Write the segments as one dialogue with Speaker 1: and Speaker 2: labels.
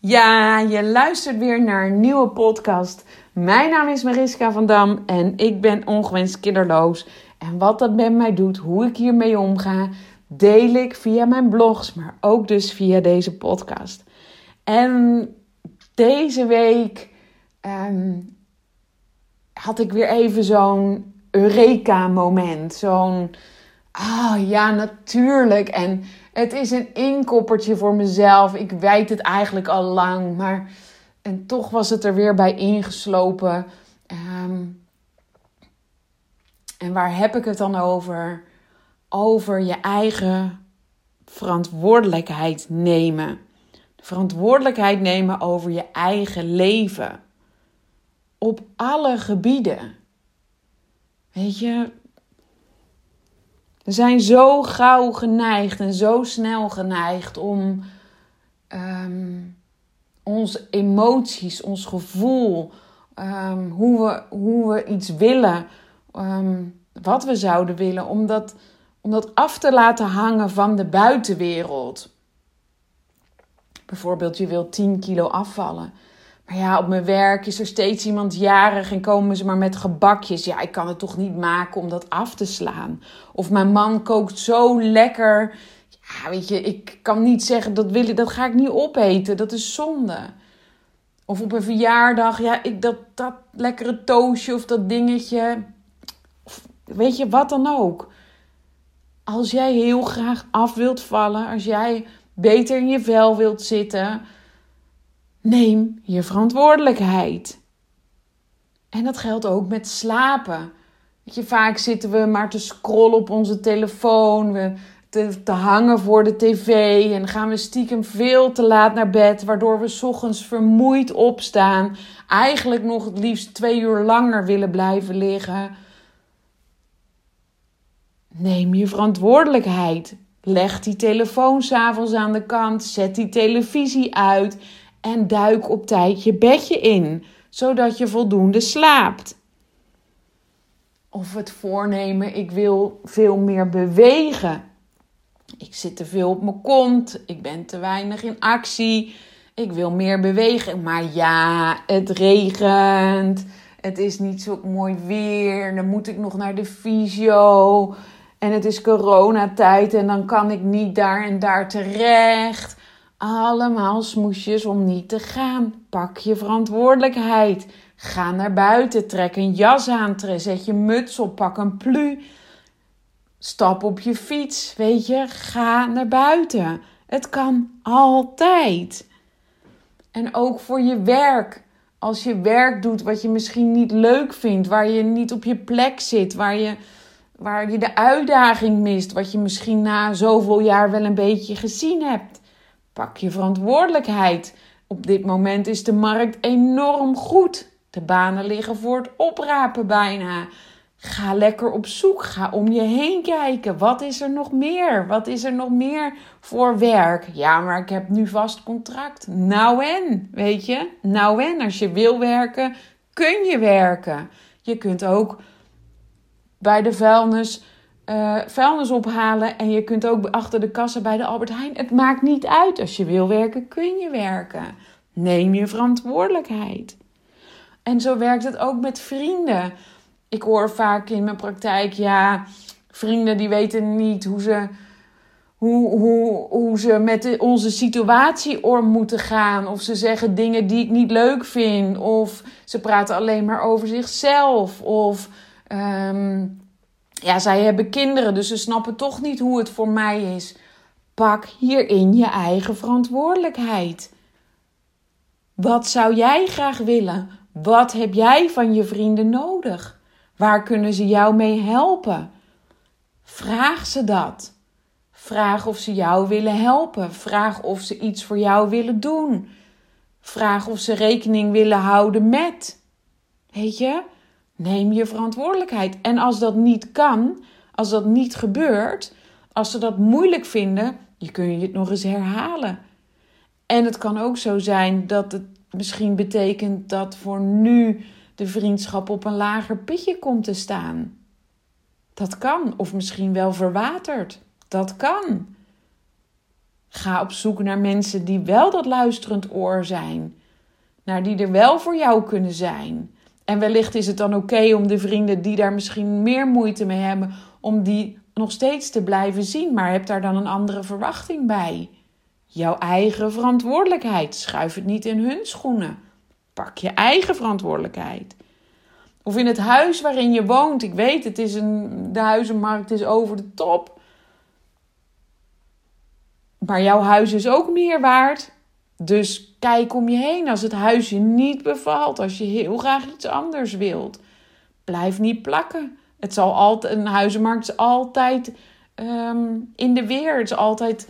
Speaker 1: Ja, je luistert weer naar een nieuwe podcast. Mijn naam is Mariska van Dam en ik ben ongewenst kinderloos. En wat dat met mij doet, hoe ik hiermee omga, deel ik via mijn blogs, maar ook dus via deze podcast. En deze week ehm, had ik weer even zo'n Eureka-moment. Zo'n, ah ja, natuurlijk. En het is een inkoppertje voor mezelf. Ik weet het eigenlijk al lang, maar en toch was het er weer bij ingeslopen. Ehm, en waar heb ik het dan over? Over je eigen verantwoordelijkheid nemen. verantwoordelijkheid nemen over je eigen leven. Op alle gebieden. Weet je, we zijn zo gauw geneigd en zo snel geneigd om um, onze emoties, ons gevoel, um, hoe, we, hoe we iets willen, um, wat we zouden willen, om dat, om dat af te laten hangen van de buitenwereld. Bijvoorbeeld, je wilt 10 kilo afvallen. Maar ja, op mijn werk is er steeds iemand jarig en komen ze maar met gebakjes. Ja, ik kan het toch niet maken om dat af te slaan. Of mijn man kookt zo lekker. Ja, weet je, ik kan niet zeggen dat wil dat ga ik niet opeten. Dat is zonde. Of op een verjaardag, ja, ik, dat, dat lekkere toosje of dat dingetje. Weet je, wat dan ook. Als jij heel graag af wilt vallen, als jij beter in je vel wilt zitten Neem je verantwoordelijkheid. En dat geldt ook met slapen. Weet je, vaak zitten we maar te scrollen op onze telefoon, we te, te hangen voor de tv en gaan we stiekem veel te laat naar bed, waardoor we ochtends vermoeid opstaan, eigenlijk nog het liefst twee uur langer willen blijven liggen. Neem je verantwoordelijkheid. Leg die telefoon s'avonds aan de kant, zet die televisie uit en duik op tijd je bedje in, zodat je voldoende slaapt. Of het voornemen, ik wil veel meer bewegen. Ik zit te veel op mijn kont, ik ben te weinig in actie, ik wil meer bewegen. Maar ja, het regent, het is niet zo mooi weer, dan moet ik nog naar de fysio. En het is coronatijd en dan kan ik niet daar en daar terecht. Allemaal smoesjes om niet te gaan. Pak je verantwoordelijkheid. Ga naar buiten, trek een jas aan, zet je muts op, pak een plu. Stap op je fiets, weet je, ga naar buiten. Het kan altijd. En ook voor je werk. Als je werk doet wat je misschien niet leuk vindt, waar je niet op je plek zit, waar je, waar je de uitdaging mist, wat je misschien na zoveel jaar wel een beetje gezien hebt. Pak je verantwoordelijkheid. Op dit moment is de markt enorm goed. De banen liggen voor het oprapen bijna. Ga lekker op zoek. Ga om je heen kijken. Wat is er nog meer? Wat is er nog meer voor werk? Ja, maar ik heb nu vast contract. Nou en, weet je? Nou en, als je wil werken, kun je werken. Je kunt ook bij de vuilnis uh, vuilnis ophalen. En je kunt ook achter de kassa bij de Albert Heijn. Het maakt niet uit. Als je wil werken, kun je werken. Neem je verantwoordelijkheid. En zo werkt het ook met vrienden. Ik hoor vaak in mijn praktijk, ja, vrienden die weten niet hoe ze, hoe, hoe, hoe ze met onze situatie om moeten gaan. Of ze zeggen dingen die ik niet leuk vind. Of ze praten alleen maar over zichzelf. Of um, ja, zij hebben kinderen, dus ze snappen toch niet hoe het voor mij is. Pak hierin je eigen verantwoordelijkheid. Wat zou jij graag willen? Wat heb jij van je vrienden nodig? Waar kunnen ze jou mee helpen? Vraag ze dat. Vraag of ze jou willen helpen. Vraag of ze iets voor jou willen doen. Vraag of ze rekening willen houden met. Weet je? Neem je verantwoordelijkheid. En als dat niet kan, als dat niet gebeurt, als ze dat moeilijk vinden, je kun je het nog eens herhalen. En het kan ook zo zijn dat het misschien betekent dat voor nu de vriendschap op een lager pitje komt te staan. Dat kan. Of misschien wel verwaterd. Dat kan. Ga op zoek naar mensen die wel dat luisterend oor zijn. Naar die er wel voor jou kunnen zijn. En wellicht is het dan oké om de vrienden die daar misschien meer moeite mee hebben, om die nog steeds te blijven zien. Maar heb daar dan een andere verwachting bij. Jouw eigen verantwoordelijkheid. Schuif het niet in hun schoenen. Pak je eigen verantwoordelijkheid. Of in het huis waarin je woont. Ik weet, het is een, de huizenmarkt is over de top. Maar jouw huis is ook meer waard. Dus kijk om je heen als het huis je niet bevalt. Als je heel graag iets anders wilt. Blijf niet plakken. Het zal altijd, een huizenmarkt is altijd ehm, in de weer. Het is altijd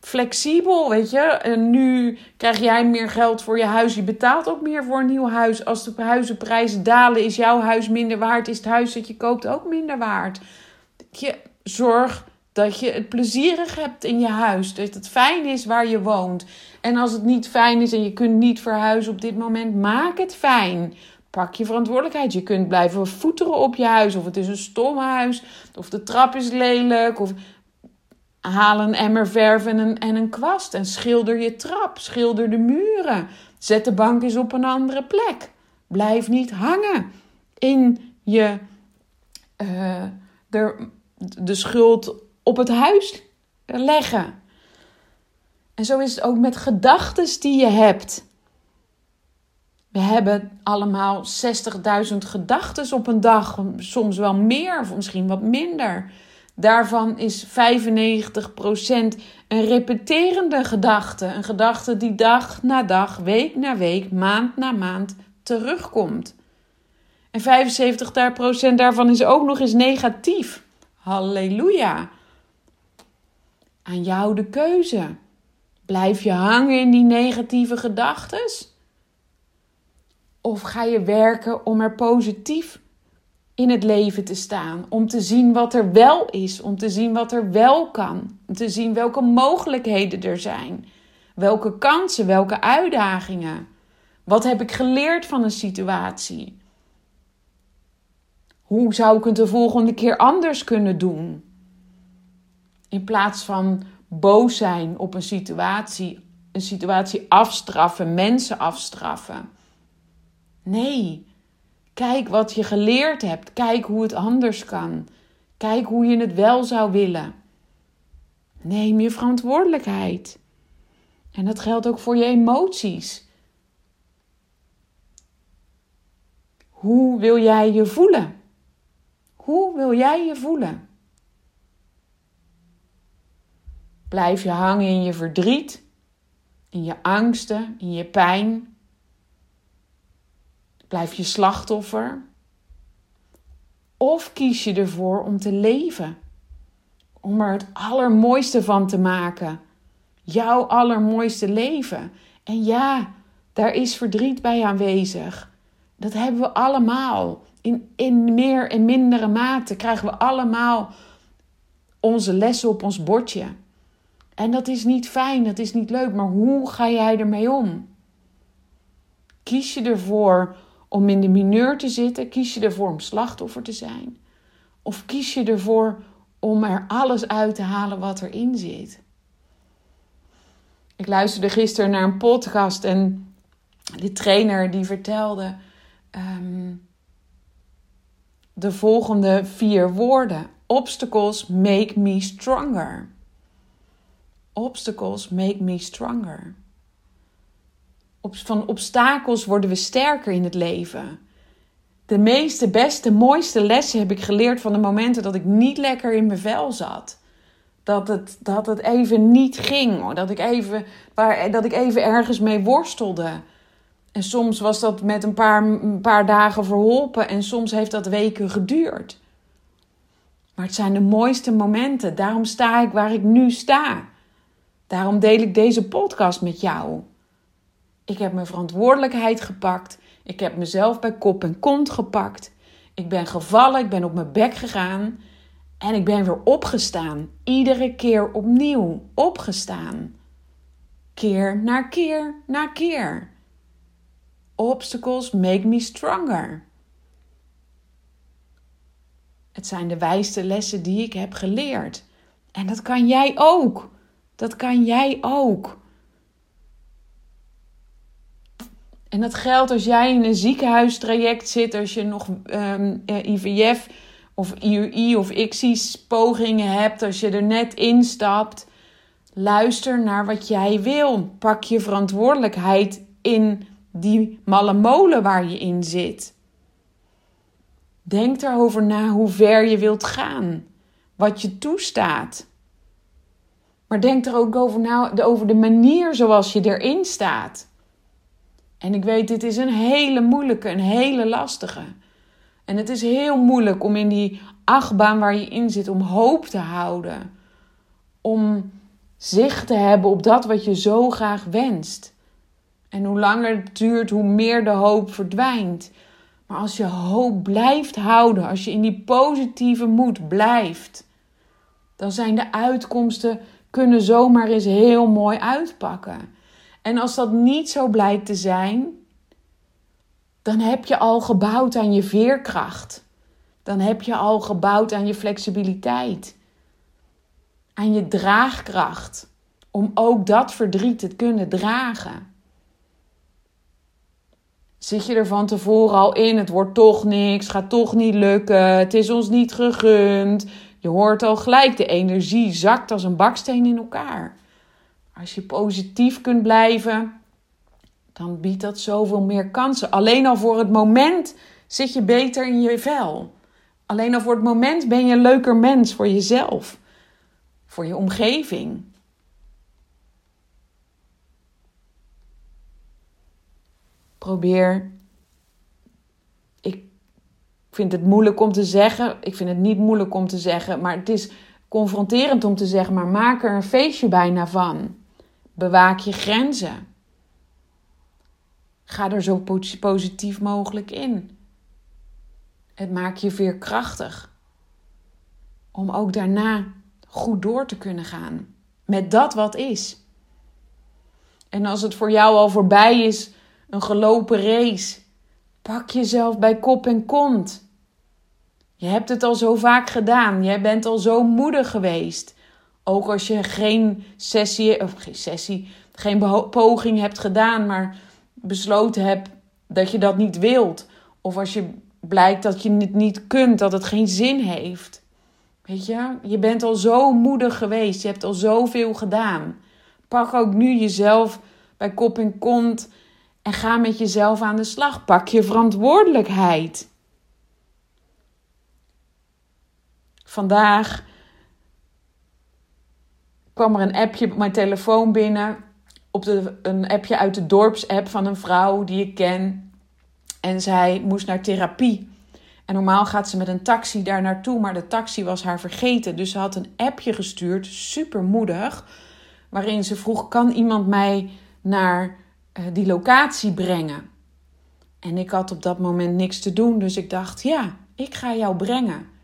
Speaker 1: flexibel, weet je. En nu krijg jij meer geld voor je huis. Je betaalt ook meer voor een nieuw huis. Als de huizenprijzen dalen, is jouw huis minder waard. Is het huis dat je koopt ook minder waard. Je zorg dat je het plezierig hebt in je huis. Dat het fijn is waar je woont. En als het niet fijn is en je kunt niet verhuizen op dit moment, maak het fijn. Pak je verantwoordelijkheid. Je kunt blijven voeteren op je huis. Of het is een stom huis. Of de trap is lelijk. Of haal een emmer verf en een, en een kwast. En schilder je trap. Schilder de muren. Zet de bank eens op een andere plek. Blijf niet hangen in je. Uh, de, de schuld op het huis leggen. En zo is het ook met gedachten die je hebt. We hebben allemaal 60.000 gedachten op een dag, soms wel meer of misschien wat minder. Daarvan is 95% een repeterende gedachte. Een gedachte die dag na dag, week na week, maand na maand terugkomt. En 75% daarvan is ook nog eens negatief. Halleluja. Aan jou de keuze. Blijf je hangen in die negatieve gedachten? Of ga je werken om er positief in het leven te staan? Om te zien wat er wel is, om te zien wat er wel kan, om te zien welke mogelijkheden er zijn, welke kansen, welke uitdagingen. Wat heb ik geleerd van een situatie? Hoe zou ik het de volgende keer anders kunnen doen? In plaats van boos zijn op een situatie, een situatie afstraffen, mensen afstraffen. Nee, kijk wat je geleerd hebt. Kijk hoe het anders kan. Kijk hoe je het wel zou willen. Neem je verantwoordelijkheid. En dat geldt ook voor je emoties. Hoe wil jij je voelen? Hoe wil jij je voelen? Blijf je hangen in je verdriet, in je angsten, in je pijn? Blijf je slachtoffer? Of kies je ervoor om te leven? Om er het allermooiste van te maken. Jouw allermooiste leven. En ja, daar is verdriet bij aanwezig. Dat hebben we allemaal. In, in meer en mindere mate krijgen we allemaal onze lessen op ons bordje. En dat is niet fijn, dat is niet leuk, maar hoe ga jij ermee om? Kies je ervoor om in de mineur te zitten? Kies je ervoor om slachtoffer te zijn? Of kies je ervoor om er alles uit te halen wat erin zit? Ik luisterde gisteren naar een podcast en die trainer die vertelde ehm, de volgende vier woorden: Obstacles make me stronger. Obstacles make me stronger. Van obstakels worden we sterker in het leven. De meeste, beste, mooiste lessen heb ik geleerd van de momenten dat ik niet lekker in mijn vel zat. Dat het, dat het even niet ging. Dat ik even, waar, dat ik even ergens mee worstelde. En soms was dat met een paar, een paar dagen verholpen. En soms heeft dat weken geduurd. Maar het zijn de mooiste momenten. Daarom sta ik waar ik nu sta. Daarom deel ik deze podcast met jou. Ik heb mijn verantwoordelijkheid gepakt. Ik heb mezelf bij kop en kont gepakt. Ik ben gevallen, ik ben op mijn bek gegaan. En ik ben weer opgestaan. Iedere keer opnieuw opgestaan. Keer na keer na keer. Obstacles make me stronger. Het zijn de wijste lessen die ik heb geleerd. En dat kan jij ook. Dat kan jij ook. En dat geldt als jij in een ziekenhuistraject zit, als je nog ehm, IVF of IUI of ICSI's pogingen hebt, als je er net instapt. Luister naar wat jij wil. Pak je verantwoordelijkheid in die malle molen waar je in zit. Denk erover na hoe ver je wilt gaan, wat je toestaat. Maar denk er ook over na over de manier zoals je erin staat. En ik weet, dit is een hele moeilijke, een hele lastige. En het is heel moeilijk om in die achtbaan waar je in zit, om hoop te houden. Om zicht te hebben op dat wat je zo graag wenst. En hoe langer het duurt, hoe meer de hoop verdwijnt. Maar als je hoop blijft houden, als je in die positieve moed blijft, dan zijn de uitkomsten kunnen zomaar eens heel mooi uitpakken. En als dat niet zo blijkt te zijn, dan heb je al gebouwd aan je veerkracht. Dan heb je al gebouwd aan je flexibiliteit. Aan je draagkracht. Om ook dat verdriet te kunnen dragen. Zit je er van tevoren al in, het wordt toch niks, gaat toch niet lukken, het is ons niet gegund. Je hoort al gelijk, de energie zakt als een baksteen in elkaar. Als je positief kunt blijven, dan biedt dat zoveel meer kansen. Alleen al voor het moment zit je beter in je vel. Alleen al voor het moment ben je een leuker mens voor jezelf, voor je omgeving. Probeer. Vind het moeilijk om te zeggen. Ik vind het niet moeilijk om te zeggen, maar het is confronterend om te zeggen. Maar maak er een feestje bijna van. Bewaak je grenzen. Ga er zo positief mogelijk in. Het maakt je veerkrachtig. Om ook daarna goed door te kunnen gaan. Met dat wat is. En als het voor jou al voorbij is, een gelopen race. Pak jezelf bij kop en kont. Je hebt het al zo vaak gedaan. Jij bent al zo moedig geweest. Ook als je geen sessie, of geen sessie, geen poging hebt gedaan, maar besloten hebt dat je dat niet wilt. Of als je blijkt dat je het niet kunt, dat het geen zin heeft. Weet je, je bent al zo moedig geweest. Je hebt al zoveel gedaan. Pak ook nu jezelf bij kop en kont en ga met jezelf aan de slag. Pak je verantwoordelijkheid. Vandaag kwam er een appje op mijn telefoon binnen. Op de, een appje uit de dorpsapp van een vrouw die ik ken. En zij moest naar therapie. En normaal gaat ze met een taxi daar naartoe, maar de taxi was haar vergeten. Dus ze had een appje gestuurd, super moedig, waarin ze vroeg: kan iemand mij naar uh, die locatie brengen? En ik had op dat moment niks te doen, dus ik dacht: ja, ik ga jou brengen.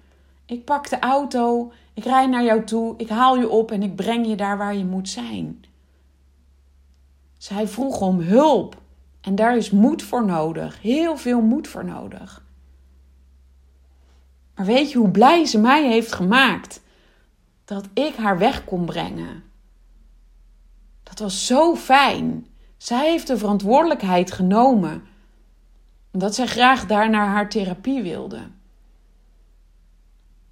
Speaker 1: Ik pak de auto, ik rijd naar jou toe, ik haal je op en ik breng je daar waar je moet zijn. Zij vroeg om hulp en daar is moed voor nodig, heel veel moed voor nodig. Maar weet je hoe blij ze mij heeft gemaakt dat ik haar weg kon brengen? Dat was zo fijn. Zij heeft de verantwoordelijkheid genomen omdat zij graag daar naar haar therapie wilde.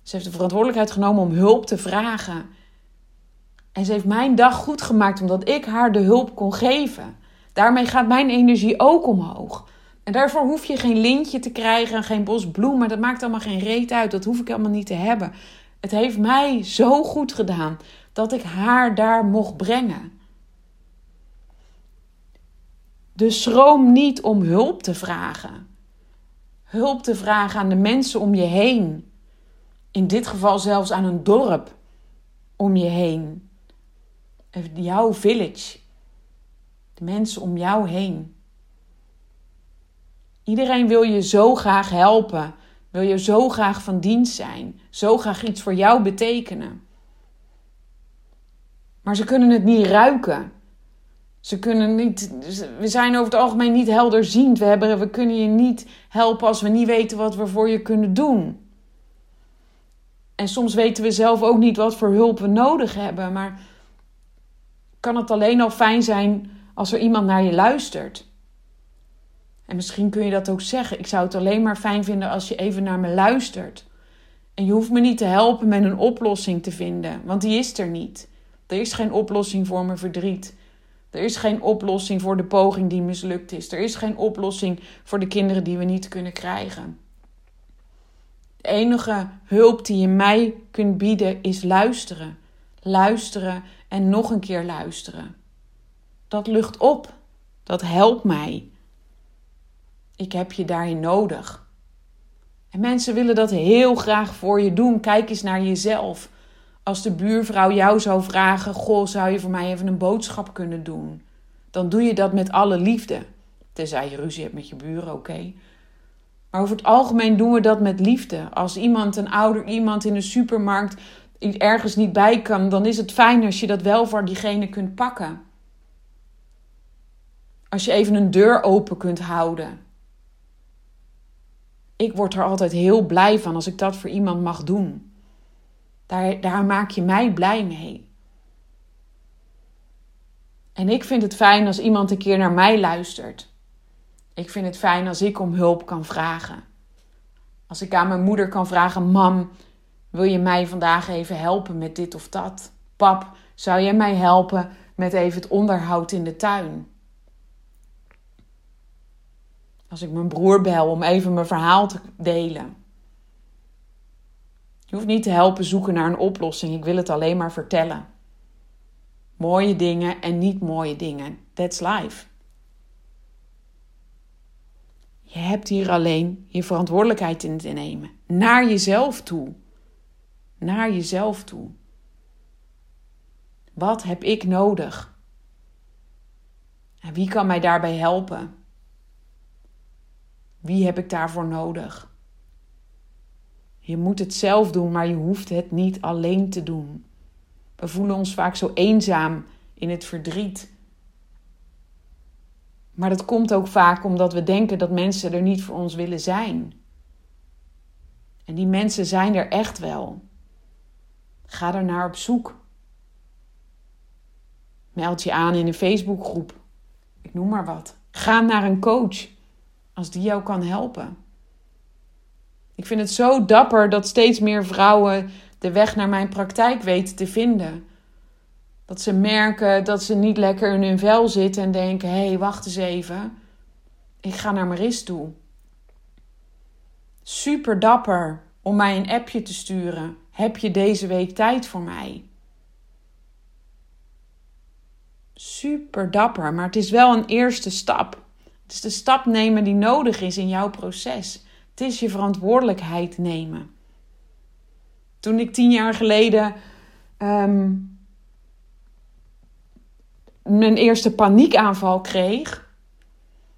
Speaker 1: Ze heeft de verantwoordelijkheid genomen om hulp te vragen. En ze heeft mijn dag goed gemaakt omdat ik haar de hulp kon geven. Daarmee gaat mijn energie ook omhoog. En daarvoor hoef je geen lintje te krijgen, geen bos bloemen. Dat maakt allemaal geen reet uit. Dat hoef ik allemaal niet te hebben. Het heeft mij zo goed gedaan dat ik haar daar mocht brengen. Dus schroom niet om hulp te vragen. Hulp te vragen aan de mensen om je heen. In dit geval zelfs aan een dorp om je heen. Jouw village. De mensen om jou heen. Iedereen wil je zo graag helpen. Wil je zo graag van dienst zijn. Zo graag iets voor jou betekenen. Maar ze kunnen het niet ruiken. Ze kunnen niet, we zijn over het algemeen niet helderziend. We, hebben, we kunnen je niet helpen als we niet weten wat we voor je kunnen doen. En soms weten we zelf ook niet wat voor hulp we nodig hebben. Maar kan het alleen al fijn zijn als er iemand naar je luistert. En misschien kun je dat ook zeggen. Ik zou het alleen maar fijn vinden als je even naar me luistert. En je hoeft me niet te helpen met een oplossing te vinden, want die is er niet. Er is geen oplossing voor mijn verdriet. Er is geen oplossing voor de poging die mislukt is. Er is geen oplossing voor de kinderen die we niet kunnen krijgen. De enige hulp die je mij kunt bieden is luisteren. Luisteren en nog een keer luisteren. Dat lucht op. Dat helpt mij. Ik heb je daarin nodig. En mensen willen dat heel graag voor je doen. Kijk eens naar jezelf. Als de buurvrouw jou zou vragen: Goh, zou je voor mij even een boodschap kunnen doen? Dan doe je dat met alle liefde. Tenzij je ruzie hebt met je buren, oké. Maar over het algemeen doen we dat met liefde. Als iemand, een ouder iemand in de supermarkt, ergens niet bij kan, dan is het fijn als je dat wel voor diegene kunt pakken. Als je even een deur open kunt houden. Ik word er altijd heel blij van als ik dat voor iemand mag doen. Daar, daar maak je mij blij mee. En ik vind het fijn als iemand een keer naar mij luistert. Ik vind het fijn als ik om hulp kan vragen. Als ik aan mijn moeder kan vragen: Mam, wil je mij vandaag even helpen met dit of dat? Pap, zou jij mij helpen met even het onderhoud in de tuin? Als ik mijn broer bel om even mijn verhaal te delen. Je hoeft niet te helpen zoeken naar een oplossing. Ik wil het alleen maar vertellen. Mooie dingen en niet mooie dingen. That's life. Je hebt hier alleen je verantwoordelijkheid in te nemen. Naar jezelf toe. Naar jezelf toe. Wat heb ik nodig? En wie kan mij daarbij helpen? Wie heb ik daarvoor nodig? Je moet het zelf doen, maar je hoeft het niet alleen te doen. We voelen ons vaak zo eenzaam in het verdriet. Maar dat komt ook vaak omdat we denken dat mensen er niet voor ons willen zijn. En die mensen zijn er echt wel. Ga er naar op zoek. Meld je aan in een Facebookgroep. Ik noem maar wat. Ga naar een coach als die jou kan helpen. Ik vind het zo dapper dat steeds meer vrouwen de weg naar mijn praktijk weten te vinden. Dat ze merken dat ze niet lekker in hun vel zitten en denken: hé, hey, wacht eens even. Ik ga naar Maris toe. Super dapper om mij een appje te sturen. Heb je deze week tijd voor mij? Super dapper, maar het is wel een eerste stap. Het is de stap nemen die nodig is in jouw proces. Het is je verantwoordelijkheid nemen. Toen ik tien jaar geleden ehm, mijn eerste paniekaanval kreeg.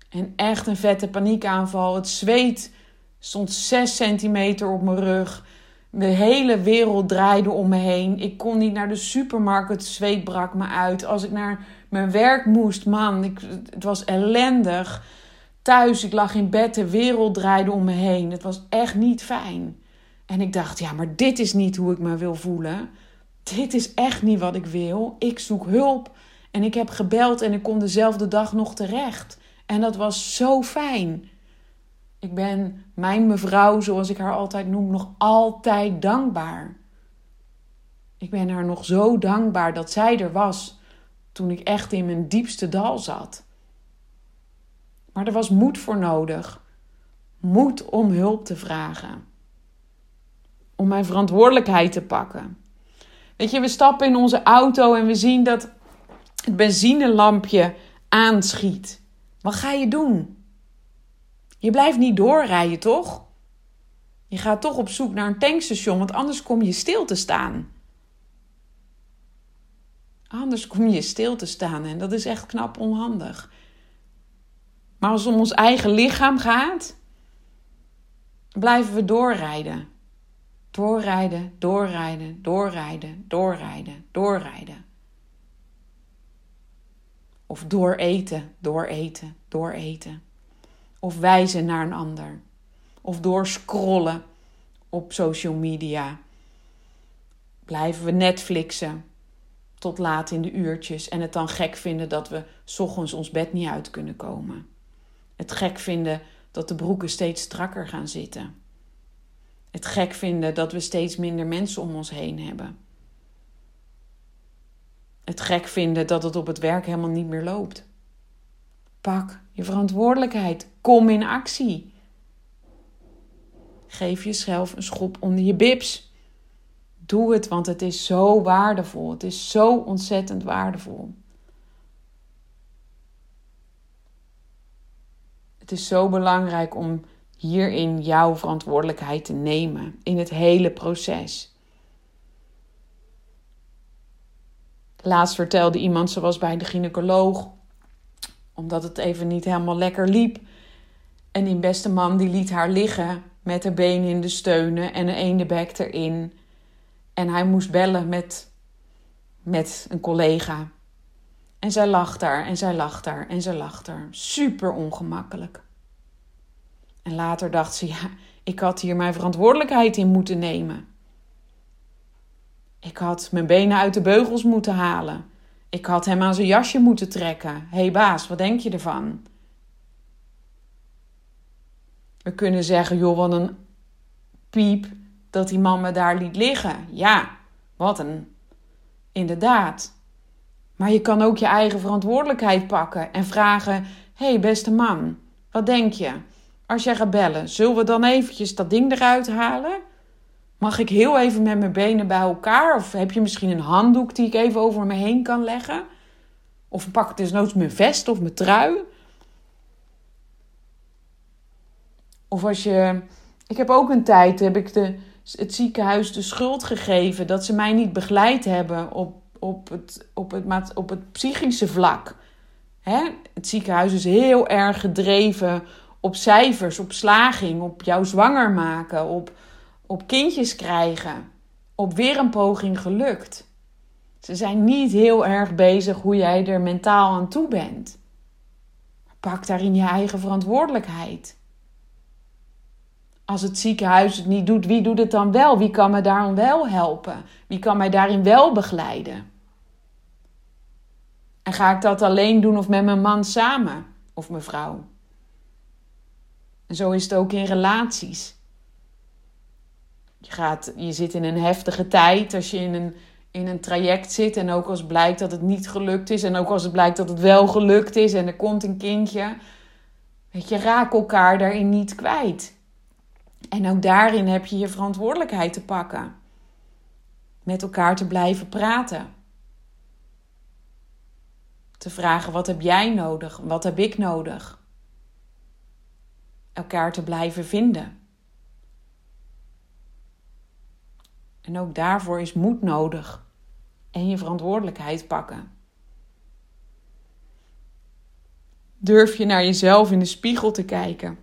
Speaker 1: En echt een vette paniekaanval. Het zweet stond 6 centimeter op mijn rug. De hele wereld draaide om me heen. Ik kon niet naar de supermarkt. Het zweet brak me uit. Als ik naar mijn werk moest, man, ik, het was ellendig thuis, ik lag in bed, de wereld draaide om me heen. Het was echt niet fijn. En ik dacht, ja, maar dit is niet hoe ik me wil voelen. Dit is echt niet wat ik wil. Ik zoek hulp. En ik heb gebeld en ik kon dezelfde dag nog terecht. En dat was zo fijn. Ik ben mijn mevrouw, zoals ik haar altijd noem, nog altijd dankbaar. Ik ben haar nog zo dankbaar dat zij er was toen ik echt in mijn diepste dal zat. Maar er was moed voor nodig. Moed om hulp te vragen. Om mijn verantwoordelijkheid te pakken. Weet je, we stappen in onze auto en we zien dat het benzinelampje aanschiet. Wat ga je doen? Je blijft niet doorrijden, toch? Je gaat toch op zoek naar een tankstation, want anders kom je stil te staan. Anders kom je stil te staan en dat is echt knap onhandig. Maar als het om ons eigen lichaam gaat, blijven we doorrijden. Doorrijden, doorrijden, doorrijden, doorrijden, doorrijden. Of dooreten, dooreten, dooreten. Of wijzen naar een ander. Of doorscrollen op social media. Blijven we Netflixen tot laat in de uurtjes en het dan gek vinden dat we 's ochtends ons bed niet uit kunnen komen. Het gek vinden dat de broeken steeds strakker gaan zitten. Het gek vinden dat we steeds minder mensen om ons heen hebben. Het gek vinden dat het op het werk helemaal niet meer loopt. Pak je verantwoordelijkheid. Kom in actie. Geef jezelf een schop onder je bibs. Doe het, want het is zo waardevol. Het is zo ontzettend waardevol. Het is zo belangrijk om hierin jouw verantwoordelijkheid te nemen in het hele proces. Laatst vertelde iemand, zoals bij de gynaecoloog, omdat het even niet helemaal lekker liep. En die beste man die liet haar liggen met haar benen in de steunen en een ene bek erin. En hij moest bellen met, met een collega. En zij lag daar en zij lag daar en zij lag daar. Super ongemakkelijk. En later dacht ze, ja, ik had hier mijn verantwoordelijkheid in moeten nemen. Ik had mijn benen uit de beugels moeten halen. Ik had hem aan zijn jasje moeten trekken. Hé hey baas, wat denk je ervan? We kunnen zeggen, joh, wat een piep dat die man me daar liet liggen. Ja, wat een. Inderdaad. Maar je kan ook je eigen verantwoordelijkheid pakken en vragen: Hé, hey, beste man, wat denk je? Als jij gaat bellen, zullen we dan eventjes dat ding eruit halen? Mag ik heel even met mijn benen bij elkaar? Of heb je misschien een handdoek die ik even over me heen kan leggen? Of pak ik desnoods mijn vest of mijn trui? Of als je. Ik heb ook een tijd heb ik de, het ziekenhuis de schuld gegeven dat ze mij niet begeleid hebben op, op, het, op, het, op het psychische vlak. Hè? Het ziekenhuis is heel erg gedreven op cijfers, op slaging, op jou zwanger maken, op, op kindjes krijgen, op weer een poging gelukt. Ze zijn niet heel erg bezig hoe jij er mentaal aan toe bent. Pak daarin je eigen verantwoordelijkheid. Als het ziekenhuis het niet doet, wie doet het dan wel? Wie kan me daarom wel helpen? Wie kan mij daarin wel begeleiden? En ga ik dat alleen doen of met mijn man samen of mijn vrouw? Zo is het ook in relaties. Je, gaat, je zit in een heftige tijd als je in een, in een traject zit. En ook als blijkt dat het niet gelukt is. En ook als het blijkt dat het wel gelukt is en er komt een kindje. Weet je, raak elkaar daarin niet kwijt. En ook daarin heb je je verantwoordelijkheid te pakken. Met elkaar te blijven praten. Te vragen: wat heb jij nodig? Wat heb ik nodig? Elkaar te blijven vinden. En ook daarvoor is moed nodig. En je verantwoordelijkheid pakken. Durf je naar jezelf in de spiegel te kijken.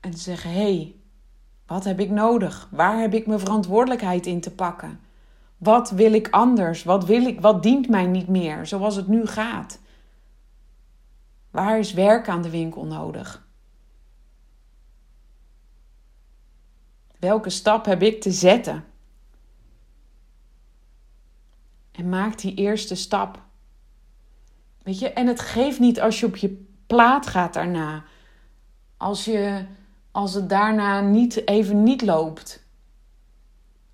Speaker 1: En te zeggen: hé, hey, wat heb ik nodig? Waar heb ik mijn verantwoordelijkheid in te pakken? Wat wil ik anders? Wat, wil ik, wat dient mij niet meer zoals het nu gaat? Waar is werk aan de winkel nodig? Welke stap heb ik te zetten? En maak die eerste stap. Weet je, en het geeft niet als je op je plaat gaat daarna. Als, je, als het daarna niet, even niet loopt.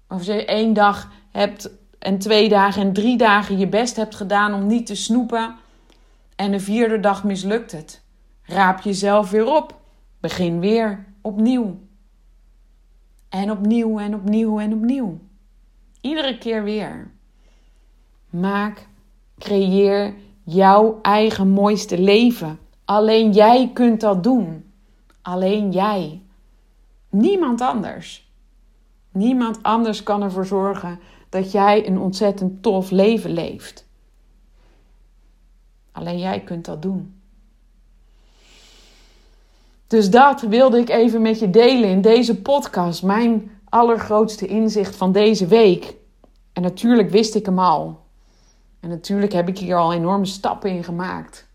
Speaker 1: Of je één dag hebt en twee dagen en drie dagen je best hebt gedaan om niet te snoepen. En de vierde dag mislukt het. Raap jezelf weer op. Begin weer opnieuw. En opnieuw en opnieuw en opnieuw. Iedere keer weer. Maak, creëer jouw eigen mooiste leven. Alleen jij kunt dat doen. Alleen jij. Niemand anders. Niemand anders kan ervoor zorgen dat jij een ontzettend tof leven leeft. Alleen jij kunt dat doen. Dus dat wilde ik even met je delen in deze podcast. Mijn allergrootste inzicht van deze week. En natuurlijk wist ik hem al. En natuurlijk heb ik hier al enorme stappen in gemaakt.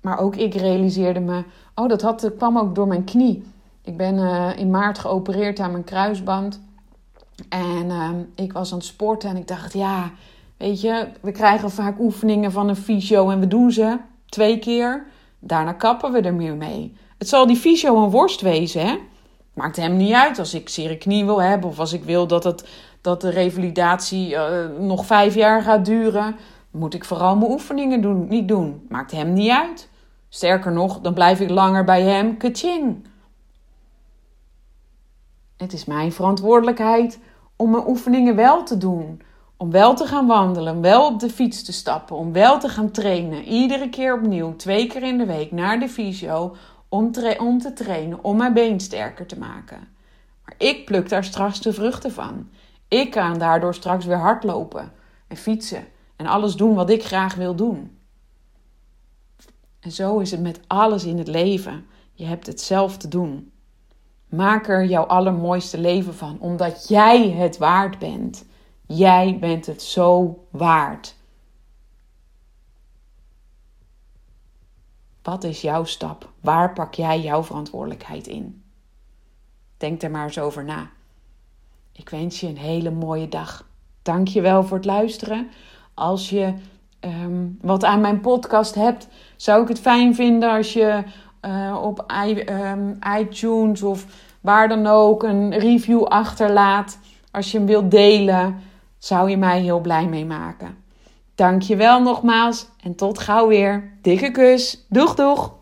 Speaker 1: Maar ook ik realiseerde me, oh, dat had, kwam ook door mijn knie. Ik ben uh, in maart geopereerd aan mijn kruisband. En ehm, ik was aan het sporten en ik dacht, ja, weet je, we krijgen vaak oefeningen van een fysio en we doen ze twee keer. Daarna kappen we er meer mee. Het zal die fysio een worst wezen, hè? Maakt hem niet uit als ik zere knie wil hebben of als ik wil dat, het, dat de revalidatie uh, nog vijf jaar gaat duren. Moet ik vooral mijn oefeningen doen, niet doen. Maakt hem niet uit. Sterker nog, dan blijf ik langer bij hem. Kaching. Het is mijn verantwoordelijkheid om mijn oefeningen wel te doen. Om wel te gaan wandelen, wel op de fiets te stappen, om wel te gaan trainen. Iedere keer opnieuw, twee keer in de week naar de fysio om, om te trainen, om mijn been sterker te maken. Maar ik pluk daar straks de vruchten van. Ik kan daardoor straks weer hardlopen en fietsen en alles doen wat ik graag wil doen. En zo is het met alles in het leven. Je hebt het zelf te doen. Maak er jouw allermooiste leven van, omdat jij het waard bent. Jij bent het zo waard. Wat is jouw stap? Waar pak jij jouw verantwoordelijkheid in? Denk er maar eens over na. Ik wens je een hele mooie dag. Dank je wel voor het luisteren. Als je um, wat aan mijn podcast hebt, zou ik het fijn vinden als je uh, op um, iTunes of waar dan ook een review achterlaat. Als je hem wilt delen, zou je mij heel blij mee maken. Dank je wel nogmaals en tot gauw weer. Dikke kus. Doeg doeg!